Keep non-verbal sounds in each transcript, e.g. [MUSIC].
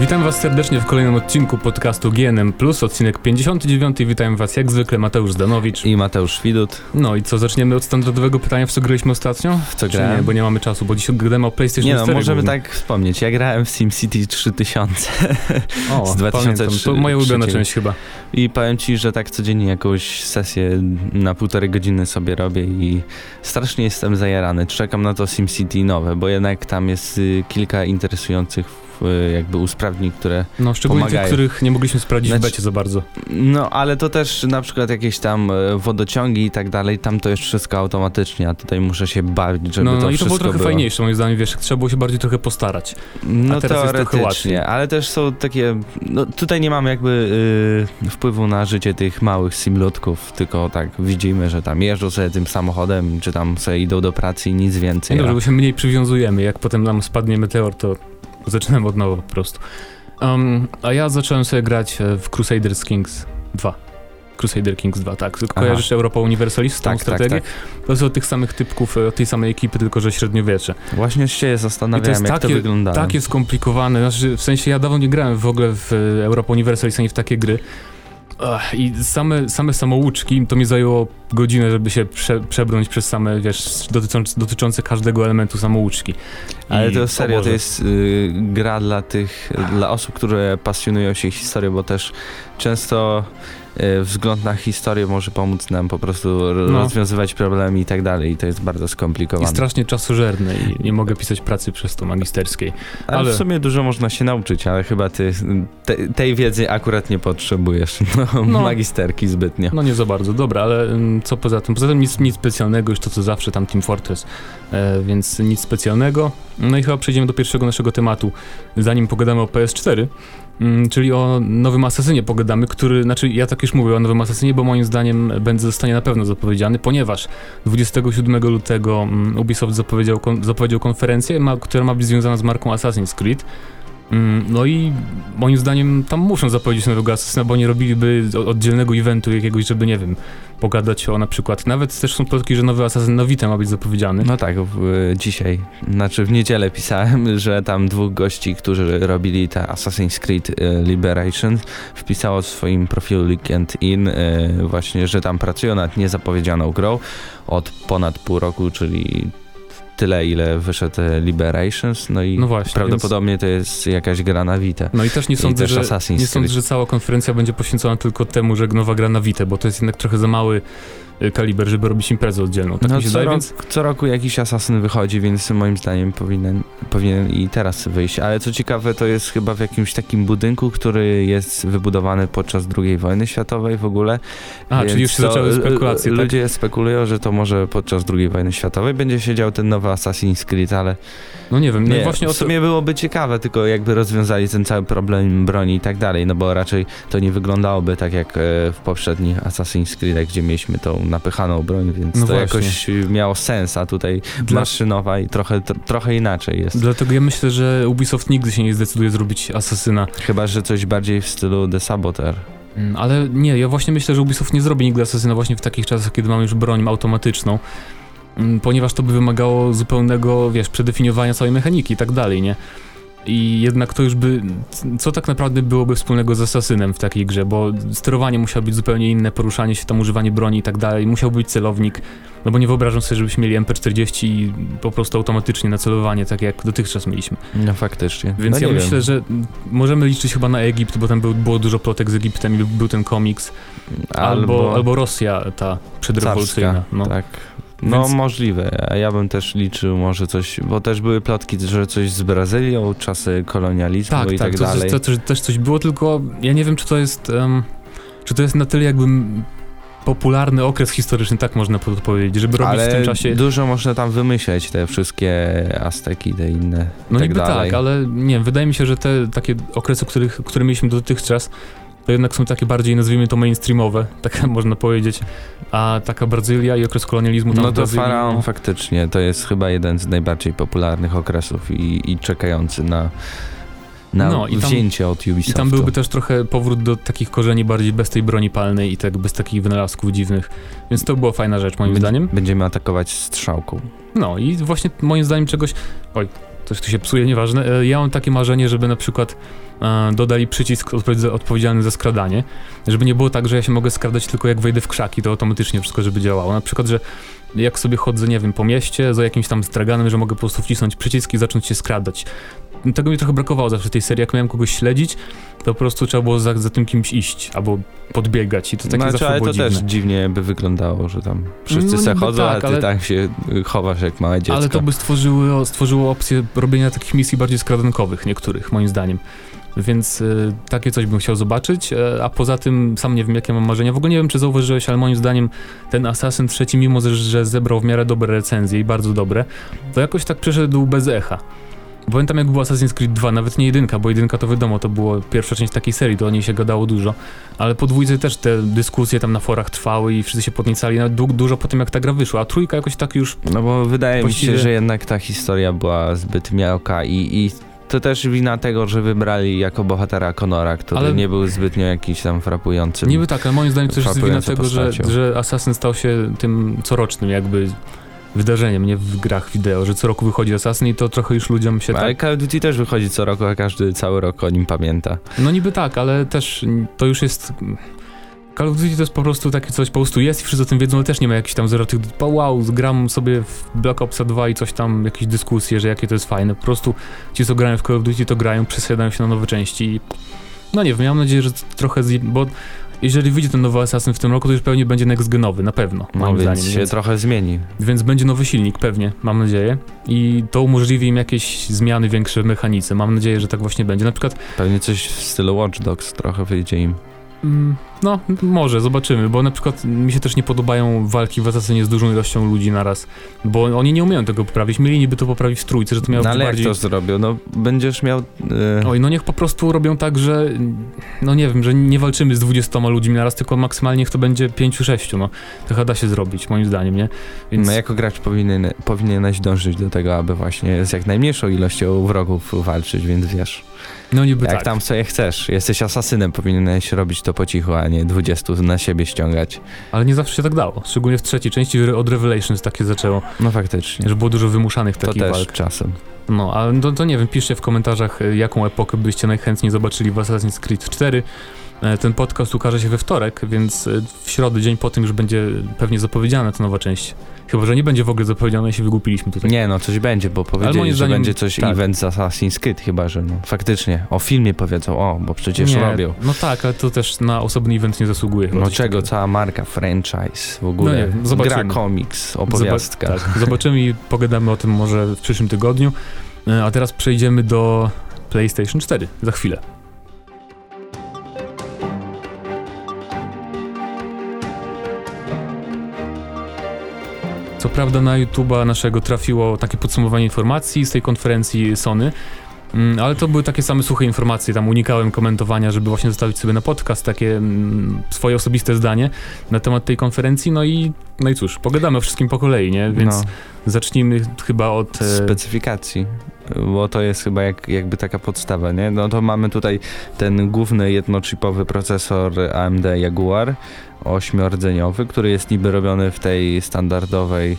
Witam Was serdecznie w kolejnym odcinku podcastu GNM Plus, odcinek 59. Witam Was jak zwykle Mateusz Zdanowicz. I Mateusz Widut. No i co, zaczniemy od standardowego pytania, w co graliśmy ostatnio? W co grałem? nie, bo nie mamy czasu, bo dzisiaj gadamy o PlayStation Nie no, 4 możemy głównie. tak wspomnieć. Ja grałem w SimCity 3000 o, [LAUGHS] z 2003. pamiętam, To moja ulubiona część chyba. i powiem ci, że tak codziennie jakąś sesję na półtorej godziny sobie robię i strasznie jestem zajarany. Czekam na to SimCity nowe, bo jednak tam jest y, kilka interesujących jakby usprawnień, które... No, szczególnie tych, Pomagają. których nie mogliśmy sprawdzić w Znaczy- becie za bardzo. No, ale to też na przykład jakieś tam e, wodociągi i tak dalej, tam to jest wszystko automatycznie, a tutaj muszę się bawić, żeby No, to no i to wszystko było trochę było. fajniejsze moim zdaniem, wiesz, trzeba było się bardziej trochę postarać. No A teraz jest trochę łatwiej. teoretycznie, ale też są takie, no tutaj nie mamy jakby y, wpływu na życie tych małych simlotków, tylko tak widzimy, że tam jeżdżą sobie tym samochodem, czy tam sobie idą do pracy i nic więcej. No dobrze, bo się mniej przywiązujemy. Jak potem nam spadnie meteor, to zaczynamy od nowa po prostu. Um, a ja zacząłem sobie grać e, w Crusaders Kings 2. Crusader Kings 2, tak. Kojarzysz Europa Universalis, tą tak, tak, strategię? tak. To są od tych samych typków, e, od tej samej ekipy, tylko że średniowiecze. Właśnie się I to zastanawiałem, jest jak to takie- wyglądało. Takie skomplikowane, znaczy w sensie ja dawno nie grałem w ogóle w e, Europa Universalis ani w takie gry. Ach, I same, same samouczki, to mi zajęło godzinę, żeby się prze, przebrnąć przez same, wiesz, dotyczące, dotyczące każdego elementu samouczki. Ale I- to serio, to jest y, gra dla tych, dla osób, które pasjonują się historią, bo też często wzgląd na historię może pomóc nam po prostu No. rozwiązywać problemy i tak dalej i to jest bardzo I skomplikowane. strasznie czasożerne i nie mogę pisać pracy przez to magisterskiej. Ale, Ale- w sumie dużo można się nauczyć, ale chyba ty te, tej wiedzy akurat nie potrzebujesz. [LAUGHS] No, No. Magisterki zbytnio. No nie za bardzo, dobra, ale mm, co poza tym? Poza tym nic, nic specjalnego, już to co zawsze, tam Team Fortress, e, więc nic specjalnego. No i chyba przejdziemy do pierwszego naszego tematu, zanim pogadamy o PS4, mm, czyli o nowym Asasynie pogadamy, który, znaczy ja tak już mówię o nowym Asasynie, bo moim zdaniem będzie zostanie na pewno zapowiedziany, ponieważ 27 lutego mm, Ubisoft zapowiedział, kon, zapowiedział konferencję, ma, która ma być związana z marką Assassin's Creed. Mm, No i moim zdaniem tam muszą zapowiedzieć nowego Assassina, bo nie robiliby oddzielnego eventu jakiegoś, żeby nie wiem, pogadać o na przykład, nawet też są plotki, że nowy Assassin na Vita ma być zapowiedziany. No tak, w, dzisiaj, znaczy w niedzielę pisałem, [LAUGHS] że tam dwóch gości, którzy robili te Assassin's Creed e, Liberation, wpisało w swoim profilu LinkedIn e, właśnie, że tam pracują nad niezapowiedzianą grą od ponad pół roku, czyli tyle, ile wyszedł e, Liberations, no i No właśnie, prawdopodobnie to jest jakaś gra na Vita. No i też nie sądzę, też że, nie sądzę, że cała konferencja będzie poświęcona tylko temu, że nowa gra na Vita, bo to jest jednak trochę za mały kaliber, żeby robić imprezę oddzielną. Tak no, co, zdaje, rok, więc co roku jakiś Assassin wychodzi, więc moim zdaniem powinien, powinien i teraz wyjść. Ale co ciekawe, to jest chyba w jakimś takim budynku, który jest wybudowany podczas II wojny światowej w ogóle. A, Więc czyli już się to, zaczęły spekulacje, tak? Ludzie spekulują, że to może podczas II wojny światowej będzie się dział ten nowy Assassin's Creed, ale No nie wiem, no nie, właśnie w to... sumie byłoby ciekawe, tylko jakby rozwiązali ten cały problem broni i tak dalej, no bo raczej to nie wyglądałoby tak jak e, w poprzednich Assassin's Creed, gdzie mieliśmy tą napychaną broń, więc No to właśnie. jakoś miało sens, a tutaj Dla- maszynowa i trochę, tr trochę inaczej jest. Dlatego ja myślę, że Ubisoft nigdy się nie zdecyduje zrobić Asasyna. Chyba, że coś bardziej w stylu The Saboteur. Mm, Ale nie, ja właśnie myślę, że Ubisoft nie zrobi nigdy Asasyna właśnie w takich czasach, kiedy mamy już broń automatyczną. Mm, Ponieważ to by wymagało zupełnego, wiesz, przedefiniowania całej mechaniki i tak dalej, nie? I jednak to już by. Co tak naprawdę byłoby wspólnego z Asasynem w takiej grze? Bo sterowanie musiało być zupełnie inne, poruszanie się tam, używanie broni i tak dalej. Musiał być celownik. No bo nie wyobrażam sobie, żebyśmy mieli MP40 i po prostu automatycznie na celowanie, tak jak dotychczas mieliśmy. No faktycznie. Więc no, ja myślę, wiem. że możemy liczyć chyba na Egipt, bo tam był, było dużo plotek z Egiptem i był ten komiks. Albo, albo Rosja ta przedrewolucyjna. Carska, No. tak. No Więc- możliwe, a ja bym też liczył może coś, bo też były plotki, że coś z Brazylią, czasy kolonializmu Tak, i tak, tak, to, dalej. to, to, też coś było, tylko ja nie wiem, czy to jest. em, czy to jest na tyle jakby popularny okres historyczny, tak można po- powiedzieć, żeby robić ale w tym czasie. dużo można tam wymyśleć, te wszystkie Azteki, te inne No tak niby dalej. tak, ale nie wiem, wydaje mi się, że te takie okresy, których, które mieliśmy dotychczas, to jednak są takie bardziej, nazwijmy to mainstreamowe, [LAUGHS] tak można powiedzieć. A taka Brazylia i okres kolonializmu tam No to Faraon no. faktycznie, to jest chyba jeden z najbardziej popularnych okresów i, i czekający na, na No, i tam- wzięcie od I Ubisoftu. tam byłby też trochę powrót do takich korzeni bardziej bez tej broni palnej i tak bez takich wynalazków dziwnych. Więc to była fajna rzecz moim Bę- zdaniem. Będziemy atakować strzałką. No i właśnie moim zdaniem czegoś... Oj, coś tu się psuje, nieważne. E, ja mam takie marzenie, żeby na przykład e, dodali przycisk odpowiedzialny za skradanie, żeby nie było tak, że ja się mogę skradać tylko jak wejdę w krzaki, to automatycznie wszystko, żeby działało. Na przykład, że jak sobie chodzę, nie wiem, po mieście za jakimś tam straganem, że mogę po prostu wcisnąć przycisk i zacząć się skradać. Tego mi trochę brakowało zawsze w tej serii, jak miałem kogoś śledzić, to po prostu trzeba było za, za tym kimś iść, albo podbiegać i to takie znaczy, zawsze ale to dziwne. też dziwnie by wyglądało, że tam wszyscy no, se chodzą, tak, a ty ale... tak się chowasz jak małe dziecko. Ale to by stworzyło, stworzyło opcję robienia takich misji bardziej skradankowych, niektórych, moim zdaniem. Więc y, takie coś bym chciał zobaczyć, y, a poza tym sam nie wiem jakie mam marzenia. W ogóle nie wiem czy zauważyłeś, ale moim zdaniem ten Assassin trzeci, mimo że zebrał w miarę dobre recenzje i bardzo dobre, to jakoś tak przeszedł bez echa. Pamiętam jak było Assassin's Creed 2, nawet nie jedynka, bo jedynka to wiadomo, to było pierwsza część takiej serii, to o niej się gadało dużo, ale po dwójce też te dyskusje tam na forach trwały i wszyscy się podniecali nawet du dużo po tym jak ta gra wyszła, a trójka jakoś tak już... No bo wydaje właściwie... mi się, że jednak ta historia była zbyt miałka i, i to też wina tego, że wybrali jako bohatera Conora, który ale... nie był zbytnio jakiś tam frapujący. Niby tak, ale moim zdaniem też jest wina tego, że, że Assassin stał się tym corocznym jakby wydarzeniem, nie w grach wideo, że co roku wychodzi Assassin i to trochę już ludziom się ale tak... Call of Duty też wychodzi co roku, a każdy cały rok o nim pamięta. No niby tak, ale też to już jest... Call of Duty to jest po prostu takie coś, po prostu jest i wszyscy o tym wiedzą, ale też nie ma jakichś tam zero tych, wow, gram sobie w Black Ops 2 i coś tam, jakieś dyskusje, że jakie to jest fajne. Po prostu ci, co grają w Call of Duty, to grają, przesiadają się na nowe części i no nie wiem, mam nadzieję, że trochę, zje... bo jeżeli wyjdzie ten nowy Assassin w tym roku, to już pewnie będzie next genowy, na pewno, no, moim więc zdaniem. się więc, trochę zmieni. Więc będzie nowy silnik, pewnie, mam nadzieję. I to umożliwi im jakieś zmiany większe w mechanice. Mam nadzieję, że tak właśnie będzie. Na przykład... Pewnie coś w stylu Watch Dogs trochę wyjdzie im. Mm, no, może, zobaczymy, bo na przykład mi się też nie podobają walki w Assassinie z dużą ilością ludzi naraz, bo oni nie umieją tego poprawić, mieli niby to poprawić w trójce, że to miało no, ale bardziej... jak to zrobią? No, będziesz miał... Yy... Oj, no niech po prostu robią tak, że no nie wiem, że nie walczymy z 20 ludźmi naraz, tylko maksymalnie niech to będzie 5-6, no. To da się zrobić, moim zdaniem, nie? Więc... No jako gracz powinien, powinieneś dążyć do tego, aby właśnie z jak najmniejszą ilością wrogów walczyć, więc wiesz... No niby Jak tak. tam sobie chcesz. Jesteś asasynem, powinieneś robić to po cichu, a nie 20 na siebie ściągać. Ale nie zawsze się tak dało. Szczególnie w trzeciej części od Revelations takie zaczęło. No faktycznie. Że było dużo wymuszanych takich to też walk. czasem. No, ale to, to nie wiem, piszcie w komentarzach, jaką epokę byście najchętniej zobaczyli w Assassin's Creed 4. E, ten podcast ukaże się we wtorek, więc e, w środę, dzień po tym już będzie pewnie zapowiedziana ta nowa część. Chyba, że nie będzie w ogóle zapowiedziane, jeśli wygupiliśmy tutaj. Nie, no coś będzie, bo powiedzieli, że będzie coś tak. event z Assassin's Creed, chyba, że no faktycznie o filmie powiedzą, o, bo przecież nie, robią. No tak, ale to też na osobny event nie zasługuje. No czego, takiego. cała marka, franchise, w ogóle, no nie, gra, komiks, opowiastka. Zoba tak, zobaczymy i pogadamy o tym może w przyszłym tygodniu. E, a teraz przejdziemy do PlayStation 4 za chwilę. Co prawda na YouTube'a naszego trafiło takie podsumowanie informacji z tej konferencji Sony, mm, ale to były takie same suche informacje, tam unikałem komentowania, żeby właśnie zostawić sobie na podcast takie mm, swoje osobiste zdanie na temat tej konferencji, no i, no i cóż, pogadamy o wszystkim po kolei, nie? Więc no. zacznijmy chyba od... E, Specyfikacji bo to jest chyba jak, jakby taka podstawa, nie? No to mamy tutaj ten główny jednochipowy procesor AMD Jaguar, ośmiordzeniowy, który jest niby robiony w tej standardowej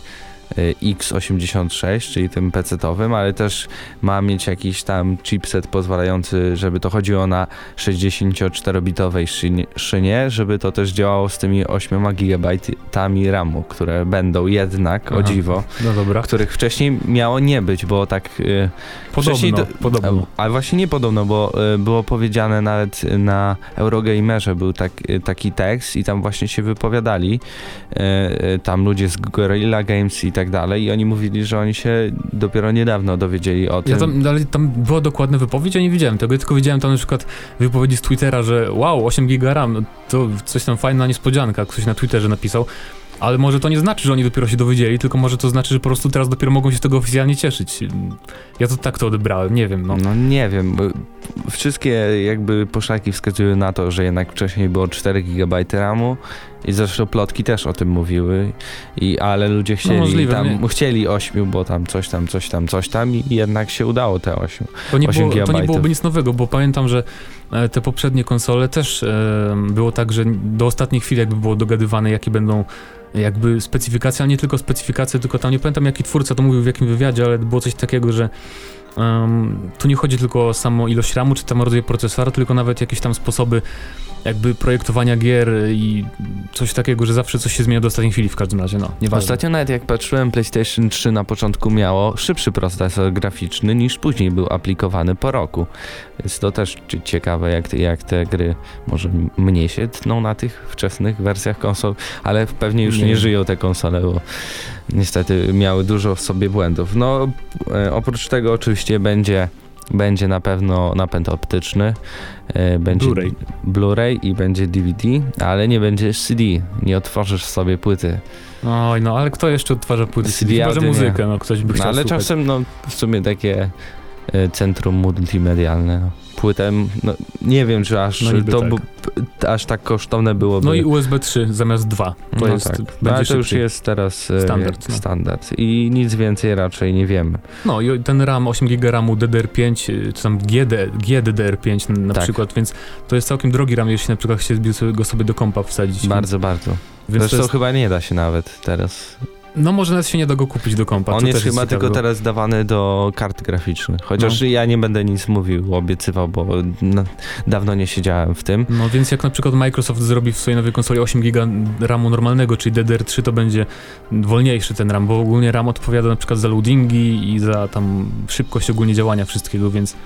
X86, czyli tym PC-owym, ale też ma mieć jakiś tam chipset pozwalający, żeby to chodziło na 64-bitowej szynie, żeby to też działało z tymi 8 GB RAMu, które będą jednak, Aha, o dziwo, no których wcześniej miało nie być, bo tak... Y, podobno, to, podobno. Ale właśnie nie podobno, bo y, było powiedziane nawet na Eurogamerze był tak, taki tekst i tam właśnie się wypowiadali tam ludzie z Gorilla Games i tak tak dalej i oni mówili, że oni się dopiero niedawno dowiedzieli o tym. Ja tam, ale tam była dokładna wypowiedź, ja nie widziałem tego, ja tylko widziałem tam na przykład wypowiedzi z Twittera, że wow, 8 giga RAM, no to coś tam fajna niespodzianka, ktoś na Twitterze napisał. Ale może to nie znaczy, że oni dopiero się dowiedzieli, tylko może to znaczy, że po prostu teraz dopiero mogą się z tego oficjalnie cieszyć. Ja to tak to odebrałem, nie wiem. No, no nie wiem, wszystkie jakby poszlaki wskazują na to, że jednak wcześniej było 4 GB RAMu i zresztą plotki też o tym mówiły, i, ale ludzie chcieli no możliwe, tam, nie. chcieli 8, bo tam coś tam, coś tam, coś tam i jednak się udało te 8. To nie, było, to nie byłoby nic nowego, bo pamiętam, że te poprzednie konsole też e, było tak, że do ostatniej chwili jakby było dogadywane, jakie będą jakby specyfikacje, ale nie tylko specyfikacje, tylko tam nie pamiętam jaki twórca to mówił w jakim wywiadzie, ale było coś takiego, że um, tu nie chodzi tylko o samą ilość RAMu czy tam rodzaj procesora, tylko nawet jakieś tam sposoby jakby projektowania gier i coś takiego, że zawsze coś się zmienia do ostatniej chwili w każdym razie, no, nieważne. Ostatnio nawet jak patrzyłem, PlayStation 3 na początku miało szybszy procesor graficzny niż później był aplikowany po roku. Więc to też ciekawe, jak, jak te gry może mniej się tną na tych wczesnych wersjach konsol, ale pewnie już nie, nie żyją te konsole, bo niestety miały dużo w sobie błędów. No, e, oprócz tego oczywiście będzie będzie na pewno napęd optyczny, e, będzie Blu-ray Blu i będzie DVD, ale nie będzie CD. Nie otworzysz sobie płyty. Oj, no ale kto jeszcze odtwarza płyty CD? Może muzykę, no ktoś by no, chciał Ale słuchać. czasem no w sumie takie centrum multimedialne. No płytę, no, nie wiem, czy aż no to tak. aż tak kosztowne byłoby. No i USB 3 zamiast 2. To no jest, tak. będzie Ale to już jest teraz e, standard, no. standard i nic więcej raczej nie wiemy. No i ten RAM, 8 GB RAMu DDR5, czy tam GD, GDDR5 na tak. przykład, więc to jest całkiem drogi RAM, jeśli na przykład chcieliby go sobie do kompa wsadzić. Bardzo, więc, bardzo. Więc Zresztą jest... chyba nie da się nawet teraz. No może nawet się nie da go kupić do kompa. On jest chyba jest tylko teraz dawany do kart graficznych. Chociaż no. ja nie będę nic mówił, obiecywał, bo na, dawno nie siedziałem w tym. No więc jak na przykład Microsoft zrobi w swojej nowej konsoli 8 GB RAMu normalnego, czyli DDR3, to będzie wolniejszy ten RAM, bo ogólnie RAM odpowiada na przykład za loadingi i za tam szybkość ogólnie działania wszystkiego, więc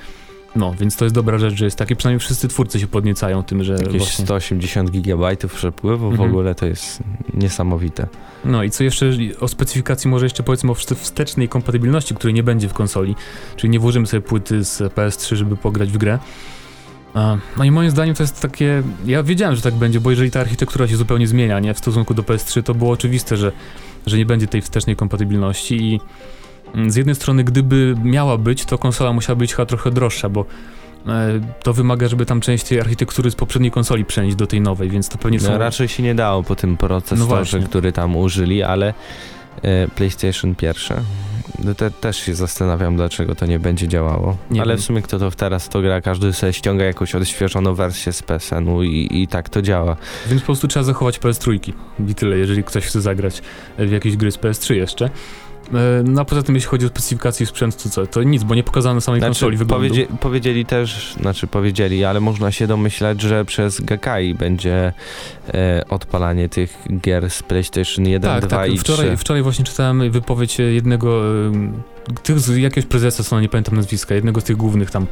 no, więc to jest dobra rzecz, że jest takie, przynajmniej wszyscy twórcy się podniecają tym, że Jakieś właśnie... 180 GB przepływu mhm. w ogóle to jest niesamowite. No i co jeszcze o specyfikacji, może jeszcze powiedzmy o wstecznej kompatybilności, której nie będzie w konsoli, czyli nie włożymy sobie płyty z PS3, żeby pograć w grę. No i moim zdaniem to jest takie, ja wiedziałem, że tak będzie, bo jeżeli ta architektura się zupełnie zmienia, nie, w stosunku do PS3, to było oczywiste, że, że nie będzie tej wstecznej kompatybilności i z jednej strony, gdyby miała być, to konsola musiała być chyba trochę droższa, bo e, to wymaga, żeby tam część tej architektury z poprzedniej konsoli przenieść do tej nowej, więc to pewnie no, są... raczej się nie dało po tym procesorze, no który tam użyli, ale e, PlayStation pierwsze no te, też się zastanawiam, dlaczego to nie będzie działało. Nie Ale wiem. w sumie kto to teraz to gra, każdy sobie ściąga jakąś odświeżoną wersję z PSN-u i, i tak to działa. Więc po prostu trzeba zachować PS3 i tyle, jeżeli ktoś chce zagrać w jakieś gry z PS3 jeszcze. E, no a poza tym, jeśli chodzi o specyfikację sprzętu, to co? To nic, bo nie pokazano samej znaczy, konsoli wyglądu. Powiedzie powiedzieli też, znaczy powiedzieli, ale można się domyślać, że przez Gakai będzie e, odpalanie tych gier z PlayStation 1, tak, 2 tak. i wczoraj, 3. Wczoraj właśnie czytałem wypowiedź jednego, e, tych, jakiegoś prezesa, co nie pamiętam nazwiska, jednego z tych głównych tam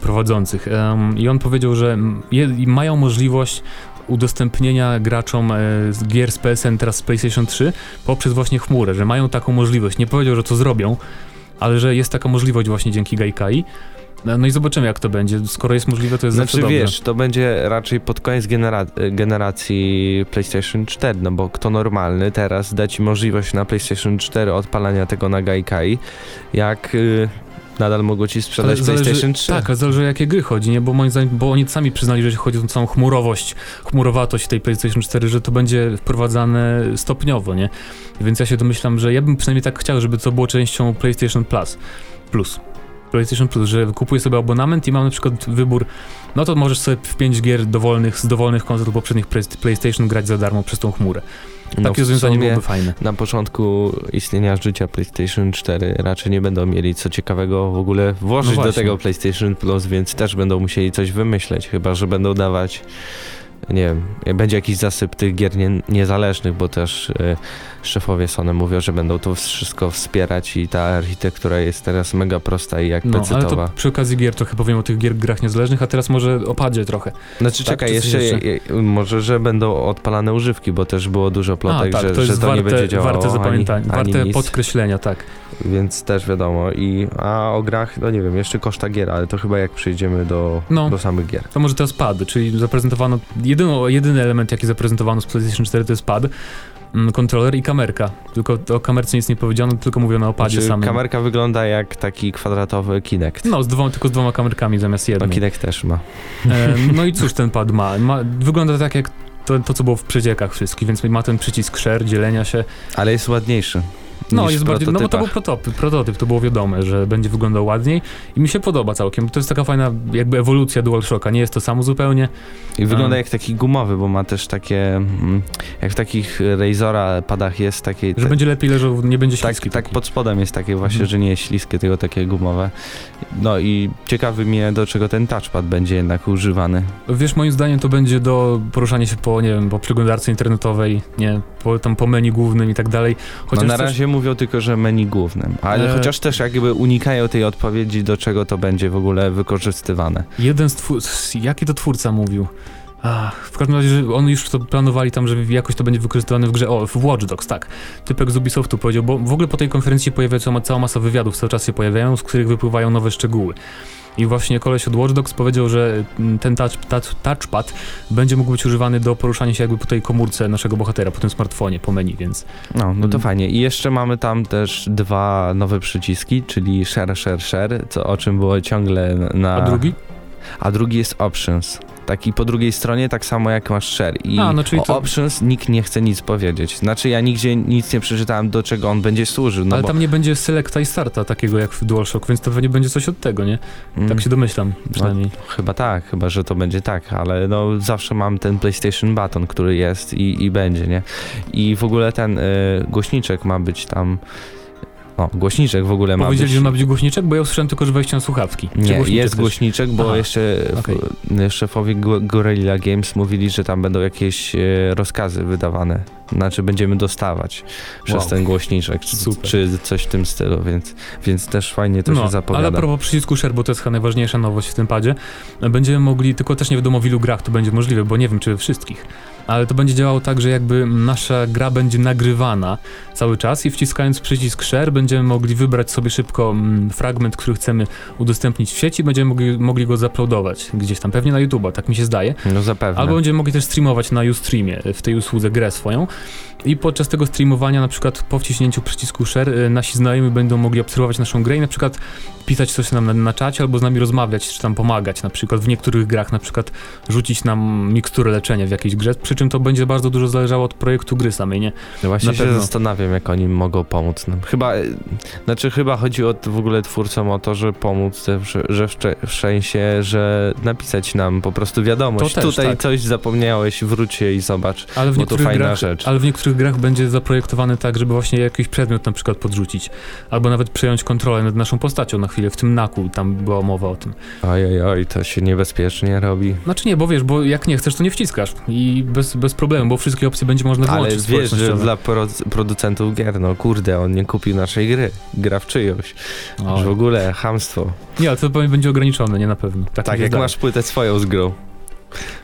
prowadzących. Um, I on powiedział, że je, mają możliwość udostępnienia graczom e, z gier z PSN teraz z PlayStation 3 poprzez właśnie chmurę, że mają taką możliwość. Nie powiedział, że to zrobią, ale że jest taka możliwość właśnie dzięki Gaikai. No, no i zobaczymy jak to będzie. Skoro jest możliwe, to jest znaczy, zawsze wiesz, to będzie raczej pod koniec genera generacji PlayStation 4, no bo kto normalny teraz da ci możliwość na PlayStation 4 odpalania tego na Gaikai, jak... Yy nadal mogło ci sprzedać PlayStation zależy, 3. Tak, ale zależy jakie gry chodzi, nie? Bo moim zdaniem, bo oni sami przyznali, że chodzi o całą chmurowość, chmurowatość tej PlayStation 4, że to będzie wprowadzane stopniowo, nie? Więc ja się domyślam, że ja bym przynajmniej tak chciał, żeby to było częścią PlayStation Plus. Plus. PlayStation Plus, że kupuję sobie abonament i mam na przykład wybór, no to możesz sobie w 5 gier dowolnych, z dowolnych konsol poprzednich PlayStation grać za darmo przez tą chmurę. No Takie rozwiązanie byłoby fajne. Na początku istnienia życia PlayStation 4 raczej nie będą mieli co ciekawego w ogóle włożyć no do tego PlayStation Plus, więc też będą musieli coś wymyśleć, chyba że będą dawać nie wiem, będzie jakiś zasyp tych gier nie, niezależnych, bo też y, szefowie Sony mówią, że będą to wszystko wspierać i ta architektura jest teraz mega prosta i jak no, ale to przy okazji gier trochę powiem o tych gier grach niezależnych, a teraz może opadzie trochę. Znaczy tak, czekaj, jeszcze, jeszcze, może, że będą odpalane używki, bo też było dużo plotek, a, tak, że, to, że to warte, nie będzie działało. Warte zapamiętania, warte nic. podkreślenia, tak. Więc też wiadomo. I, a o grach, no nie wiem, jeszcze koszta gier, ale to chyba jak przejdziemy do, no, do samych gier. To może teraz pad, czyli zaprezentowano, jedyno, jedyny element jaki zaprezentowano z PlayStation 4 to jest pad, kontroler i kamerka. Tylko o kamerce nic nie powiedziano, tylko mówiono o padzie znaczy, samym. Kamerka wygląda jak taki kwadratowy Kinect. No, z dwoma, tylko z dwoma kamerkami zamiast jednej. No, Kinect też ma. E, [LAUGHS] no i cóż ten pad ma? ma wygląda tak jak to, to, co było w przeciekach wszystkich, więc ma ten przycisk share, dzielenia się. Ale jest ładniejszy. No, jest bardziej, no bo to był prototyp, prototyp, to było wiadome, że będzie wyglądał ładniej i mi się podoba całkiem. To jest taka fajna jakby ewolucja DualShocka, nie jest to samo zupełnie. I wygląda A. jak taki gumowy, bo ma też takie, mm, jak w takich Razora padach jest takie... Że będzie lepiej leżał, nie będzie tak, śliski. tak taki. pod spodem jest takie właśnie, Mhm. że nie jest śliskie, tylko takie gumowe. No i ciekawy mnie, do czego ten touchpad będzie jednak używany. Wiesz, moim zdaniem to będzie do poruszania się po, nie wiem, po przeglądarce internetowej, nie, po, tam po menu głównym i tak dalej. no na coś- razie mówią tylko, że menu głównym, ale E, chociaż też jakby unikają tej odpowiedzi, do czego to będzie w ogóle wykorzystywane. Jeden z twórców, jaki to twórca mówił? Ach, w każdym razie, że oni już to planowali tam, że jakoś to będzie wykorzystywane w grze, o, w Watch Dogs, tak. Typek z Ubisoftu powiedział, bo w ogóle po tej konferencji pojawia się cała, cała masa wywiadów, cały czas się pojawiają, z których wypływają nowe szczegóły. I właśnie koleś od Watch Dogs powiedział, że mm, ten touch, touch, touchpad będzie mógł być używany do poruszania się jakby po tej komórce naszego bohatera, po tym smartfonie, po menu, więc No, no to Mm. fajnie. I jeszcze mamy tam też dwa nowe przyciski, czyli share, share, share, co, o czym było ciągle na... a drugi? A drugi jest options. Taki po drugiej stronie, tak samo jak masz share. I A, no czyli o to- options nikt nie chce nic powiedzieć. Znaczy ja nigdzie nic nie przeczytałem, do czego on będzie służył. No Ale bo, tam nie będzie selecta i starta takiego jak w DualShock, więc to pewnie będzie coś od tego, nie? Mm, Tak się domyślam przynajmniej. Chyba tak, chyba że to będzie tak, ale no zawsze mam ten PlayStation button, który jest i, i będzie, nie? I w ogóle ten y, głośniczek ma być tam. No, głośniczek w ogóle ma Powiedzieli, być. że ma być głośniczek, bo ja usłyszałem tylko, że wejście na słuchawki. Nie, jest też? głośniczek, bo Aha, jeszcze w, szefowie Go- Gorilla Games mówili, że tam będą jakieś e, rozkazy wydawane. Znaczy będziemy dostawać przez Wow. ten głośniczek, Super. czy coś w tym stylu, więc, więc też fajnie to no, się zapowiada. ale a propos przycisku share, bo to jest chyba najważniejsza nowość w tym padzie, będziemy mogli, tylko też nie wiadomo w ilu grach to będzie możliwe, bo nie wiem czy we wszystkich, ale to będzie działało tak, że jakby nasza gra będzie nagrywana cały czas i wciskając przycisk share będziemy mogli wybrać sobie szybko mm, fragment, który chcemy udostępnić w sieci, będziemy mogli, mogli go zaploadować gdzieś tam, pewnie na YouTube'a, tak mi się zdaje. No zapewne. Albo będziemy mogli też streamować na Ustreamie, w tej usłudze grę swoją. I podczas tego streamowania, na przykład po wciśnięciu przycisku share, y, nasi znajomi będą mogli obserwować naszą grę i na przykład pisać coś nam na, na czacie, albo z nami rozmawiać, czy tam pomagać. Na przykład w niektórych grach, na przykład rzucić nam miksturę leczenia w jakiejś grze, przy czym to będzie bardzo dużo zależało od projektu gry samej, nie? No właśnie Na się pewno. zastanawiam, jak oni mogą pomóc nam. Chyba, e, znaczy chyba chodzi o, w ogóle twórcom o to, że pomóc, że, w, sensie, że napisać nam po prostu wiadomość. To też, Tutaj tak. coś zapomniałeś, wróć i zobacz. Ale w, Bo to fajna grach, rzecz. ale w niektórych grach będzie zaprojektowany tak, żeby właśnie jakiś przedmiot na przykład podrzucić, albo nawet przejąć kontrolę nad naszą postacią na chwilę, w tym naku, tam była mowa o tym. Oj, oj, oj, to się niebezpiecznie robi. Znaczy nie, bo wiesz, bo jak nie chcesz, to nie wciskasz i bez, bez problemu, bo wszystkie opcje będzie można Ale wyłączyć wiesz, że dla pro, producentów gier, no kurde, on nie kupił naszej gry. Gra w czyjąś. O. Że w ogóle hamstwo. Nie, ale to pewnie będzie ograniczone, nie na pewno. Tak, Tak, jak masz płytę swoją z grą.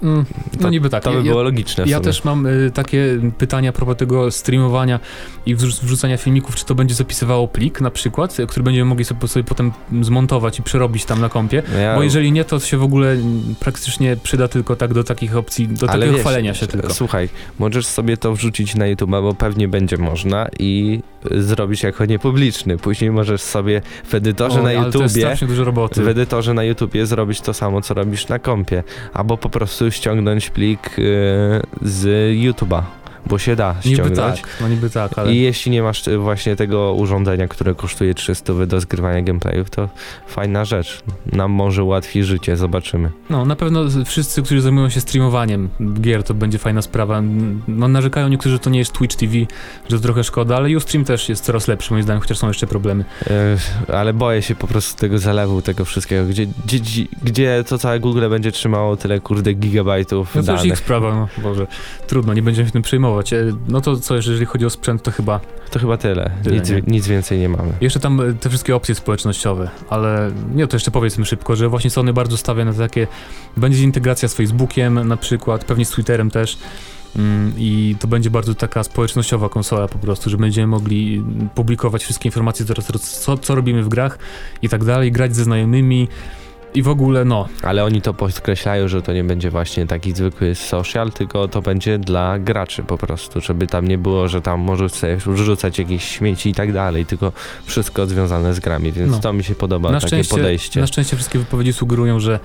Mm, no to- niby tak. To by ja, było logiczne w ja też mam y, takie pytania a propos tego streamowania i wrzu- wrzucania filmików, czy to będzie zapisywało plik na przykład, który będziemy mogli sobie, sobie potem zmontować i przerobić tam na kompie, No ja- bo jeżeli nie, to się w ogóle praktycznie przyda tylko tak do takich opcji, do Ale takiego wiesz, chwalenia się tylko. Słuchaj, możesz sobie to wrzucić na YouTube, bo pewnie będzie można i y, zrobić jako niepubliczny. Później możesz sobie w edytorze O, na ale to jest YouTubie dużo roboty. w edytorze na YouTubie zrobić to samo, co robisz na kompie. Albo po prostu ściągnąć plik y, z YouTube'a, bo się da Niby ściągnąć. tak, no niby tak, ale... I jeśli nie masz y, właśnie tego urządzenia, które kosztuje 300 do zgrywania gameplayów, to fajna rzecz. Nam może ułatwi życie, zobaczymy. No, na pewno wszyscy, którzy zajmują się streamowaniem gier, to będzie fajna sprawa. No, narzekają niektórzy, że to nie jest Twitch TV, że to trochę szkoda, ale Ustream też jest coraz lepszy, moim zdaniem, chociaż są jeszcze problemy. Y, ale boję się po prostu tego zalewu, tego wszystkiego, gdzie, gdzie, gdzie, to całe Google będzie trzymało tyle kurde gigabajtów No to już danych. ich sprawa, no Boże, trudno, nie będziemy się tym przejmować. E, No to co, jeżeli chodzi o sprzęt, to chyba To chyba tyle. Tyle, nic, nic więcej nie mamy. jeszcze tam e, te wszystkie opcje społecznościowe, ale nie, to jeszcze powiedzmy szybko, że właśnie Sony bardzo stawia na takie, będzie integracja z Facebookiem na przykład, pewnie z Twitterem też. Mm, I to będzie bardzo taka społecznościowa konsola po prostu, że będziemy mogli publikować wszystkie informacje, co, co robimy w grach i tak dalej, grać ze znajomymi i w ogóle no, Ale oni to podkreślają, że to nie będzie właśnie taki zwykły social, tylko to będzie dla graczy po prostu, żeby tam nie było, że tam możesz sobie wrzucać jakieś śmieci i tak dalej, tylko wszystko związane z grami, więc No. to mi się podoba, na takie podejście. na szczęście wszystkie wypowiedzi sugerują, że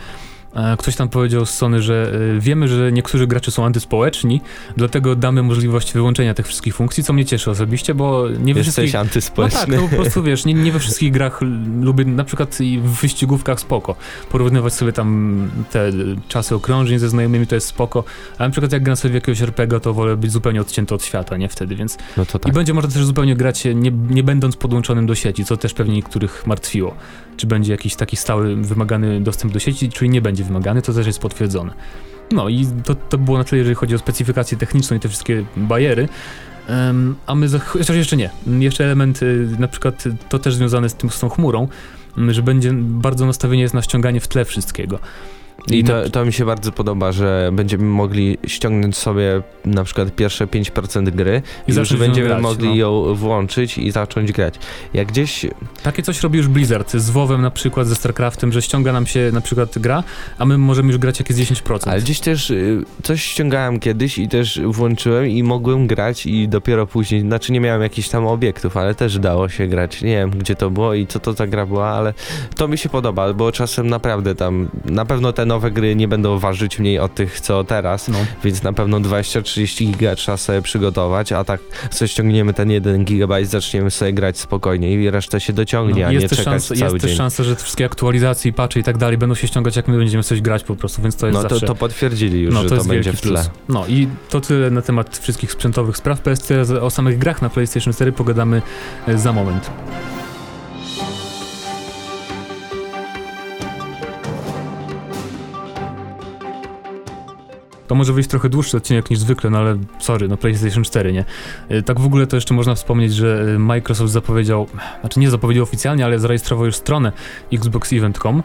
ktoś tam powiedział z Sony, że e, wiemy, że niektórzy gracze są antyspołeczni, dlatego damy możliwość wyłączenia tych wszystkich funkcji, co mnie cieszy osobiście, bo nie we Jesteś wszystkich... antyspołeczny. No tak, no po prostu wiesz, nie, nie we wszystkich grach lubię, na przykład i w wyścigówkach spoko, porównywać sobie tam te czasy okrążeń ze znajomymi to jest spoko, ale na przykład jak gram sobie w jakiegoś RPG, to wolę być zupełnie odcięty od świata, nie wtedy, więc... No to tak. I będzie można też zupełnie grać nie, nie będąc podłączonym do sieci, co też pewnie niektórych martwiło. Czy będzie jakiś taki stały, wymagany dostęp do sieci, czyli nie będzie wymagany, to też jest potwierdzone. No i to, to było na tyle, jeżeli chodzi o specyfikację techniczną i te wszystkie bariery. Um, a my, chociaż jeszcze nie, jeszcze element, y, na przykład to też związane z tym, z tą chmurą, że będzie bardzo nastawienie jest na ściąganie w tle wszystkiego. I to, to mi się bardzo podoba, że będziemy mogli ściągnąć sobie na przykład pierwsze 5% gry i, i już będziemy grać, mogli no. ją włączyć i zacząć grać. Jak gdzieś... Takie coś robi już Blizzard z WoWem na przykład, ze StarCraftem, że ściąga nam się na przykład gra, a my możemy już grać jakieś 10%. Ale gdzieś też y, coś ściągałem kiedyś i też włączyłem i mogłem grać i dopiero później, znaczy nie miałem jakichś tam obiektów, ale też dało się grać. Nie wiem, gdzie to było i co to za gra była, ale to mi się podoba, bo czasem naprawdę tam, na pewno ten nowe gry nie będą ważyć mniej od tych, co teraz, no. więc na pewno 20-30 giga trzeba sobie przygotować, a tak sobie ściągniemy ten 1 gigabajt, zaczniemy sobie grać spokojnie i reszta się dociągnie, no, a nie czekać szansa, cały Jest dzień. też szansa, że wszystkie aktualizacje i patche i tak dalej będą się ściągać, jak my będziemy coś grać po prostu, więc to jest No zawsze... to, to potwierdzili już, no, że to, to będzie w tle. Plus. No i to tyle na temat wszystkich sprzętowych spraw PS4, o samych grach na PlayStation 4 pogadamy e, za moment. To może wyjść trochę dłuższy odcinek niż zwykle, no ale sorry, no PlayStation 4, nie? Y, tak w ogóle to jeszcze można wspomnieć, że y, Microsoft zapowiedział, znaczy nie zapowiedział oficjalnie, ale zarejestrował już stronę xboxevent.com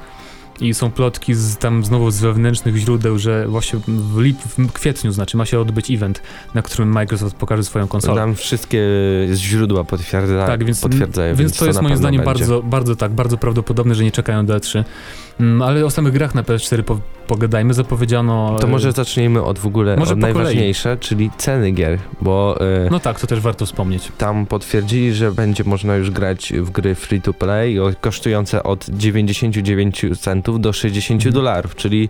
i są plotki z, tam znowu z wewnętrznych źródeł, że właśnie w, lip, w kwietniu, znaczy ma się odbyć event, na którym Microsoft pokaże swoją konsolę. Tam wszystkie źródła potwierdza, tak, więc, potwierdzają. Więc, więc to, jest moim zdaniem bardzo, bardzo tak, bardzo prawdopodobne, że nie czekają do E3. Mm, ale o samych grach na PS4 po, pogadajmy, zapowiedziano... To może zacznijmy od w ogóle, może od najważniejsze, czyli ceny gier, bo... Yy, no tak, to też warto wspomnieć. Tam potwierdzili, że będzie można już grać w gry free to play kosztujące od 99 centów do 60 mhm. dolarów, czyli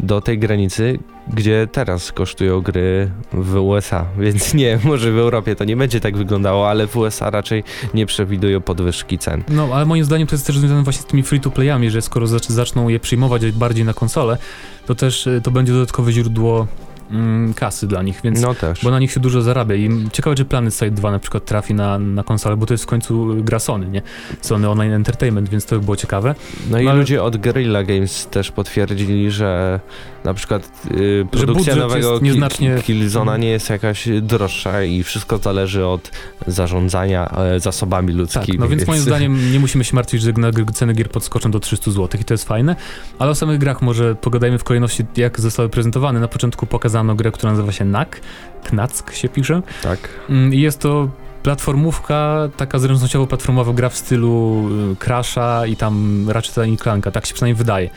do tej granicy, gdzie teraz kosztują gry w USA. [LAUGHS] Więc nie, może w Europie to nie będzie tak wyglądało, ale w USA raczej nie przewidują podwyżki cen. No, ale moim zdaniem to jest też związane właśnie z tymi free-to-playami, że skoro zaczną je przyjmować bardziej na konsolę, to też y, to będzie dodatkowe źródło mm, kasy dla nich, więc no też. bo na nich się dużo zarabia i ciekawe, czy Planet Side 2 na przykład trafi na, na konsolę, bo to jest w końcu gra Sony, nie? Sony Online Entertainment, więc to by było ciekawe. No, no i ale... ludzie od Guerrilla Games też potwierdzili, że na przykład y, produkcja nowego nieznacznie... Killzona nie jest jakaś droższa i wszystko zależy od zarządzania e, zasobami ludzkimi. Tak, no więc, więc moim zdaniem nie musimy się martwić, że ceny gier podskoczą do 300 zł i to jest fajne, ale o samych grach może pogadajmy w kolejności, jak zostały prezentowane. Na początku pokazano grę, która nazywa się NAK, Knack się pisze. Tak. Mm, I jest to platformówka, taka zręcznościowo-platformowa gra w stylu y, Crasha i tam Ratchet Clanka, tak się przynajmniej wydaje.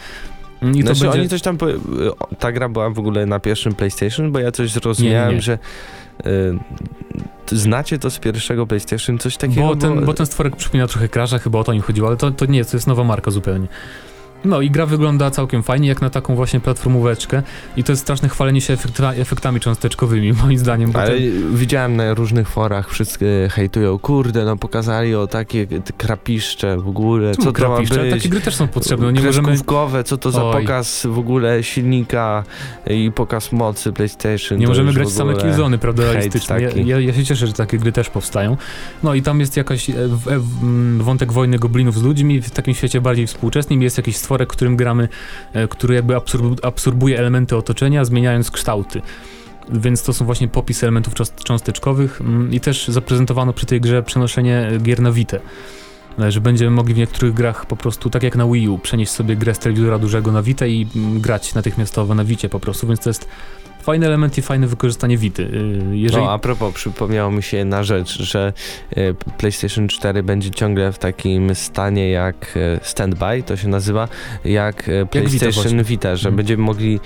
I znaczy, będzie... oni coś tam. Ta gra była w ogóle na pierwszym PlayStation, bo ja coś zrozumiałem, nie, nie. że. Y, znacie to z pierwszego PlayStation, coś takiego? Bo ten, bo... bo ten stworek przypomina trochę Crasha, chyba o to im chodziło, ale to, to nie, to jest nowa marka zupełnie. No i gra wygląda całkiem fajnie, jak na taką właśnie platformóweczkę i to jest straszne chwalenie się efekta, efektami cząsteczkowymi, [LAUGHS] moim zdaniem. Ale ten... widziałem na różnych forach, wszyscy hejtują, kurde, no pokazali o takie krapiszcze w ogóle, Czemu co krapiszcze? to ma być? Takie gry też są potrzebne, nie możemy... co to za Oj. pokaz w ogóle silnika i pokaz mocy PlayStation. Nie możemy grać same Killzony, prawda, realistyczne. Ja, ja, ja, się cieszę, że takie gry też powstają. No i tam jest jakaś e, w, e, wątek wojny goblinów z ludźmi, w takim świecie bardziej współczesnym jest jakiś stworek, którym gramy, e, który jakby absorbuje elementy otoczenia, zmieniając kształty. Więc to są właśnie popis elementów cząsteczkowych mm, i też zaprezentowano przy tej grze przenoszenie gier na Vita e, że będziemy mogli w niektórych grach po prostu, tak jak na Wii U, przenieść sobie grę z telewizora dużego na Vita i mm, grać natychmiastowo na Vicie po prostu, więc to jest fajny element i fajne wykorzystanie Wity. Y, jeżeli... No, a propos, przypomniało mi się jedna rzecz, że y, PlayStation 4 będzie ciągle w takim stanie jak y, standby, to się nazywa, jak PlayStation jak Vita, Vita, że hmm. będziemy mogli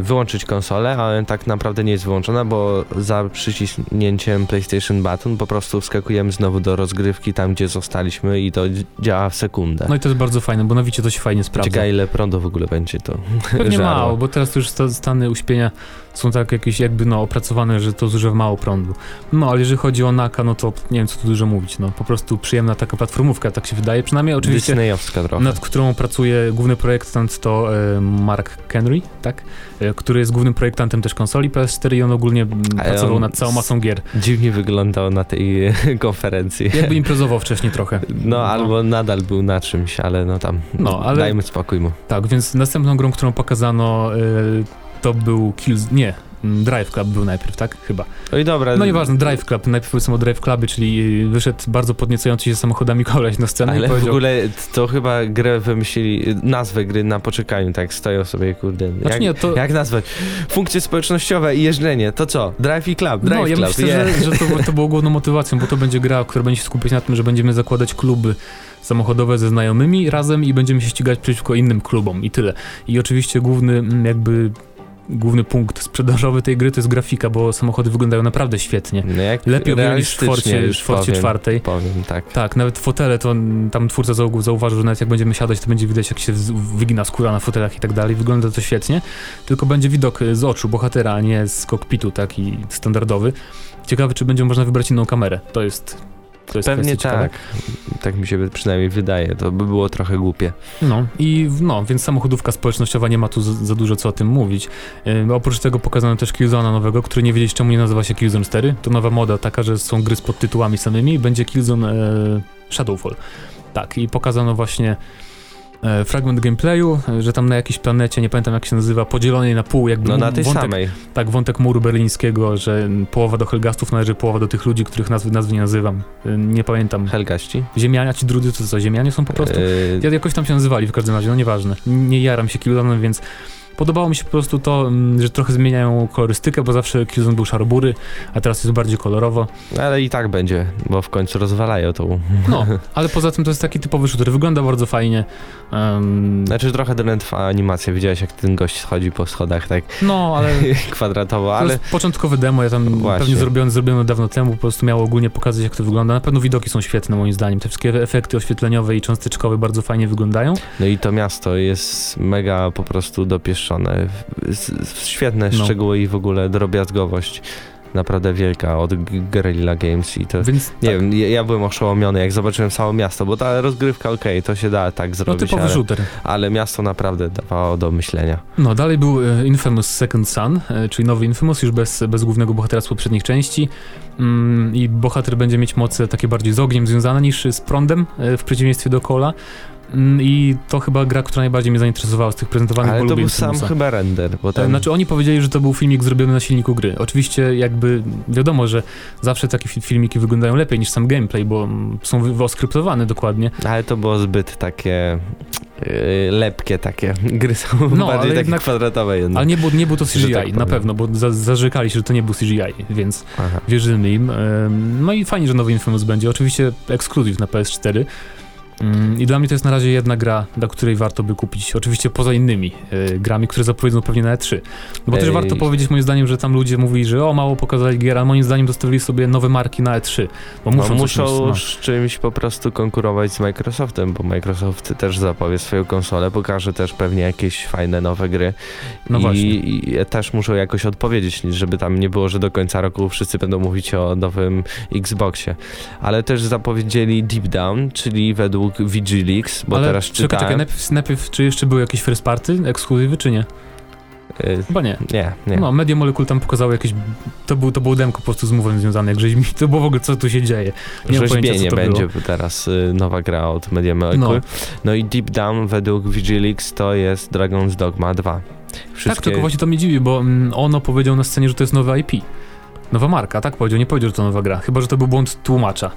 wyłączyć konsolę, ale tak naprawdę nie jest wyłączona, bo za przyciśnięciem PlayStation Button po prostu wskakujemy znowu do rozgrywki tam, gdzie zostaliśmy i to działa w sekundę. No i to jest bardzo fajne, bo na Wicie to się fajnie sprawdza. Ciekawe ile prądu w ogóle będzie to Pewnie [LAUGHS] żarło. mało, bo teraz już sta- stany uśpienia są tak jakieś jakby no opracowane, że to zużywa mało prądu. No ale jeżeli chodzi o Naka, no to nie wiem co tu dużo mówić, no po prostu przyjemna taka platformówka, tak się wydaje, przynajmniej oczywiście Disneyowska trochę. nad którą pracuje główny projektant to e, Mark Henry, tak? E, który jest głównym projektantem też konsoli PS4 i on ogólnie Ale pracował on nad całą masą gier. Dziwnie wyglądał na tej [LAUGHS] konferencji. Jakby imprezował wcześniej trochę. No, albo nadal był na czymś, ale no tam No, ale- dajmy spokój mu. Tak, więc następną grą, którą pokazano e, to był Kills... nie, Drive Club był najpierw, tak? Chyba. No i dobra. No nieważne, Drive Club, najpierw powiedzmy o Drive Clubie, czyli wyszedł bardzo podniecający się samochodami [LAUGHS] koleś na scenę Ale i w powiedział... ogóle to chyba grę wymyślili, nazwę gry na poczekaniu, tak stoją sobie, kurde. Znaczy jak, nie, to... jak nazwać? Funkcje społecznościowe i jeżdżenie, to co? Drive i Club, Drive No, ja Club, myślę, yeah. że, że to, to było główną motywacją, bo to będzie gra, która będzie się skupiać na tym, że będziemy zakładać kluby samochodowe ze znajomymi razem i będziemy się ścigać przeciwko innym klubom i tyle. I oczywiście główny mm, jakby główny punkt sprzedażowy tej gry to jest grafika, bo samochody wyglądają naprawdę świetnie. No jak Lepiej niż w Forcie, już w Forcie czwartej. Powiem, tak. Tak, nawet fotele, to tam twórca zau- zauważył, że nawet jak będziemy siadać, to będzie widać, jak się wygina skóra na fotelach i tak dalej. Wygląda to świetnie, tylko będzie widok y, z oczu bohatera, a nie z kokpitu taki standardowy. Ciekawe, czy będzie można wybrać inną kamerę. To jest. To jest Pewnie kwestia tak. Tak mi się przynajmniej wydaje, to by było trochę głupie. No i no, więc samochodówka społecznościowa nie ma tu za, za dużo co o tym mówić. Yy, oprócz tego pokazano też Killzone'a nowego, który nie wiedzieć czemu nie nazywa się Killzone 4. To nowa moda taka, że są gry z podtytułami samymi będzie Killzone e, Shadowfall. Tak, i pokazano właśnie fragment gameplayu, e, że tam na jakiejś planecie, nie pamiętam jak się nazywa, podzielonej na pół, jakby No na tej wątek, samej. tak, wątek muru berlińskiego, że połowa do Helgastów należy, połowa do tych ludzi, których nazwy, nazwy nie nazywam. E, nie pamiętam. Helgaści. Ziemiania, ci drudzy to co, ziemianie są po prostu? Yy, Ja jakoś tam się nazywali w każdym razie, no nieważne. Nie jaram się Killzone'em, więc podobało mi się po prostu to, mm, że trochę zmieniają kolorystykę, bo zawsze Killzone był szarobury, a teraz jest bardziej kolorowo. ale i tak będzie, bo w końcu rozwalają tą. No, ale poza tym to jest taki typowy shooter, wygląda bardzo fajnie. Em, Znaczy trochę drętwa animacja, widziałeś jak ten gość schodzi po schodach tak no, ale [LAUGHS] kwadratowo, to ale jest początkowe demo, ja tam Właśnie. pewnie zrobione, zrobione dawno temu, po prostu miało ogólnie pokazać jak to wygląda. Na pewno widoki są świetne moim zdaniem, te wszystkie efekty oświetleniowe i cząsteczkowe bardzo fajnie wyglądają. no i to miasto jest mega po prostu dopieszczone. S- Świetne No. szczegóły i w ogóle drobiazgowość. Naprawdę wielka od Guerrilla Games i to... Więc Nie tak, wiem, ja, ja byłem oszołomiony jak zobaczyłem całe miasto, bo ta rozgrywka okej, to się da tak no zrobić, typowy ale, shooter. ale miasto naprawdę dawało do myślenia. No, dalej był e, Infamous Second Son, e, czyli nowy Infamous, już bez, bez głównego bohatera z poprzednich części. Mm, I bohater będzie mieć moce takie bardziej z ogniem związane niż z prądem, e, w przeciwieństwie do Cola. Mm, I to chyba gra, która najbardziej mnie zainteresowała z tych prezentowanych, Ale to był sam chyba render, bo E, tam... Znaczy oni powiedzieli, że to był filmik zrobiony na silniku gry. Oczywiście jakby wiadomo, że zawsze takie fi- filmiki wyglądają lepiej niż sam gameplay, bo mm, są wyoskryptowane dokładnie. Ale to było zbyt takie yy, lepkie takie. [LAUGHS] Gry są No, bardziej ale takie jednak- kwadratowe jednak. Ale nie było, nie to [LAUGHS] CGI, tak na pewno, bo za, zarzekali się, że to nie był CGI, więc Aha. wierzymy im. No i fajnie, że nowy Infamous będzie. Oczywiście ekskluzyw na PS4. Mm, I dla mnie to jest na razie jedna gra, dla której warto by kupić, oczywiście poza innymi e, grami, które zapowiedzą pewnie na E3. No bo też Ej. warto powiedzieć moim zdaniem, że tam ludzie mówili, że o, mało pokazali gier, a moim zdaniem dostawili sobie nowe marki na E3, bo No, muszą muszą, coś no. z czymś po prostu konkurować z Microsoftem, bo Microsoft też zapowie swoją konsolę, pokaże też pewnie jakieś fajne nowe gry. No I, właśnie. I też muszą jakoś odpowiedzieć, żeby tam nie było, że do końca roku wszyscy będą mówić o nowym Xboxie. Ale też zapowiedzieli Deep Down, czyli według VGLeaks, bo Ale teraz czekaj, czytałem... czekaj, najpierw, najpierw, czy jeszcze były jakieś first party, ekskluzywy, czy nie? Y, Chyba nie. Nie, nie. No, Media Molecule tam pokazało jakieś, to był, to był demko po prostu z mowem związane, jak rzeźmi, to było w ogóle, co tu się dzieje. Nie Rzeźbienie co to będzie było. teraz y, nowa gra od Media Molecule. No. i Deep Down według VGLeaks to jest Dragon's Dogma 2. Tak, tylko właśnie to mnie dziwi, bo mm, ono powiedział na scenie, że to jest nowe IP. Nowa marka, tak powiedział, nie powiedział, że to nowa gra. Chyba, że to był błąd tłumacza.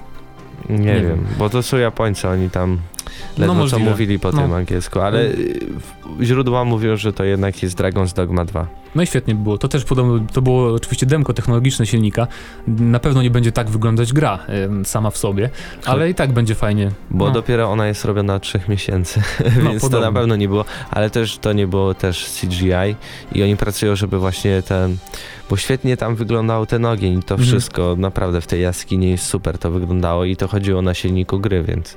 Nie, nie wiem, wiem. bo to są Japońcy, oni tam Ledwo co możliwe. mówili po No. tym angielsku, ale y, w- źródła mówią, że to jednak jest Dragon's Dogma 2. No i świetnie było. To też podobno, to było oczywiście demko technologiczne silnika. Na pewno nie będzie tak wyglądać gra em, sama w sobie, ale i tak będzie fajnie. Bo no. dopiero ona jest robiona od 3 miesięcy, [LAUGHS] No, więc to podobno. na pewno nie było, ale też to nie było też CGI i oni pracują, żeby właśnie ten, bo świetnie tam wyglądał ten ogień, to Mhm. wszystko naprawdę w tej jaskini jest super to wyglądało i to chodziło na silniku gry, więc,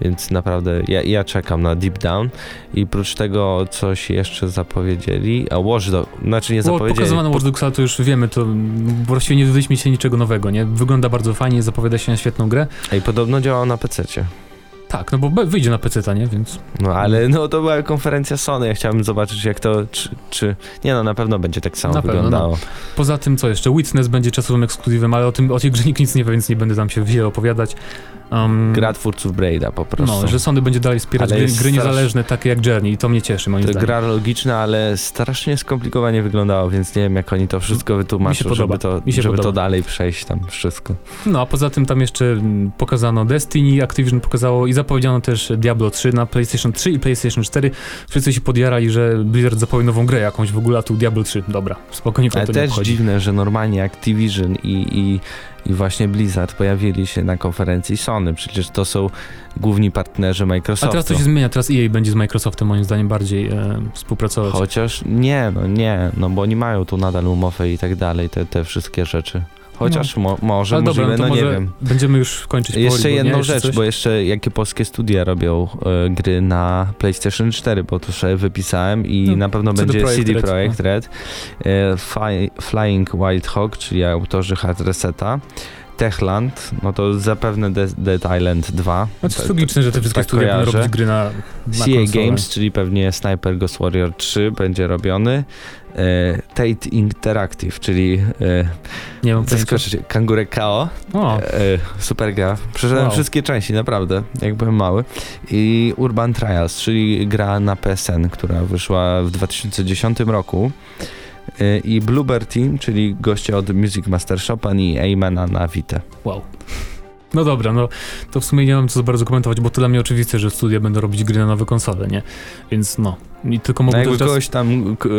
więc naprawdę ja, ja czekam na Deep Down i prócz tego coś jeszcze zapowiedzieli, a Watch Dog, znaczy nie zapowiedzieli, pokazywano Watch Dogsa, to już wiemy, to właściwie nie dowiedzieliśmy się niczego nowego, nie? Wygląda bardzo fajnie, zapowiada się na świetną grę. i podobno działał na PC-cie. Tak, no bo wyjdzie na PC, nie? Więc No ale no to była konferencja Sony, ja chciałbym zobaczyć jak to, czy, czy... Nie no, na pewno będzie tak samo Na pewno, wyglądało. poza tym, co jeszcze? Witness będzie czasowym ekskluzywem, ale o tym, o tej grze nikt nic nie wie, więc nie będę tam się wiele opowiadać. Um, Gra twórców Braida po prostu. No, że Sony będzie dalej wspierać gry, gry niezależne, takie jak Journey i to mnie cieszy, moim to zdaniem. gra logiczna, ale strasznie skomplikowanie wyglądało, więc nie wiem jak oni to wszystko wytłumaczą, żeby, to, żeby to dalej przejść tam wszystko. No, a poza tym tam jeszcze mm, pokazano Destiny, Activision pokazało i zapowiedziano też Diablo 3 na PlayStation 3 i PlayStation 4. Wszyscy się podjarali, że Blizzard zapowie nową grę jakąś w ogóle, a tu Diablo 3. Dobra, spokojnie, Ale to też dziwne, że normalnie Activision i, i, i właśnie Blizzard pojawili się na konferencji Sony, przecież to są główni partnerzy A Microsoftu. teraz to się zmienia, teraz EA będzie z Microsoftem moim zdaniem bardziej e, współpracować. Chociaż nie, no nie, no bo oni mają tu nadal umowę i tak dalej, te, te wszystkie rzeczy. Chociaż mo, może, Ale dobra, możliwe, no to no może nie wiem. będziemy już kończyć powoli, Jeszcze nie? jedną Jeszcze rzecz, coś? bo jeszcze jakie polskie studia robią e, gry na PlayStation 4, bo tu sobie wypisałem i No, na pewno będzie Projekt CD Red, Projekt Red, e, Fly, Flying Wild Hawk, czyli autorzy Hard Reseta, Techland, no to zapewne Dead, Dead Island 2. No to jest Tak- logiczne, że te tak wszystkie studia będą kojarzę. robić gry na, na CA konsolę. Games, czyli pewnie Sniper Ghost Warrior 3 będzie robiony. E, Tate Interactive, czyli e, Nie mam zaskoczyć, Kangure KO. O, E, super gra. Przeszedłem Wow. wszystkie części, naprawdę, jak byłem mały. I Urban Trials, czyli gra na PSN, która wyszła w 2010 roku. I Bluebird Team, czyli goście od Music Master Shopa i Aimana na Vita. wow. No dobra, no to w sumie nie mam co za bardzo komentować, bo to dla mnie oczywiste, że studia będą robić gry na nowe konsole, nie? Więc no, i tylko No mogę jakby też czas... kogoś tam e,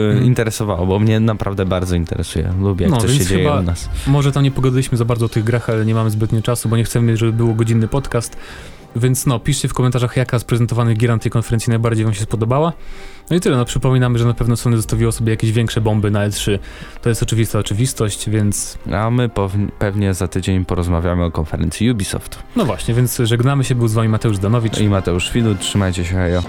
Mhm. interesowało, bo mnie naprawdę bardzo interesuje. Lubię, jak No, coś się dzieje u nas. Może tam nie pogadaliśmy za bardzo o tych grach, ale nie mamy zbytnio czasu, bo nie chcemy, żeby było godzinny podcast. Więc no, piszcie w komentarzach, jaka z prezentowanych gier na tej konferencji najbardziej wam się spodobała. No i tyle, no przypominamy, że na pewno Sony zostawiło sobie jakieś większe bomby na E3. To jest oczywista oczywistość, więc A my pewnie za tydzień porozmawiamy o konferencji Ubisoft. no właśnie, więc żegnamy się, był z wami Mateusz Danowicz. I Mateusz Widut, trzymajcie się, hejo.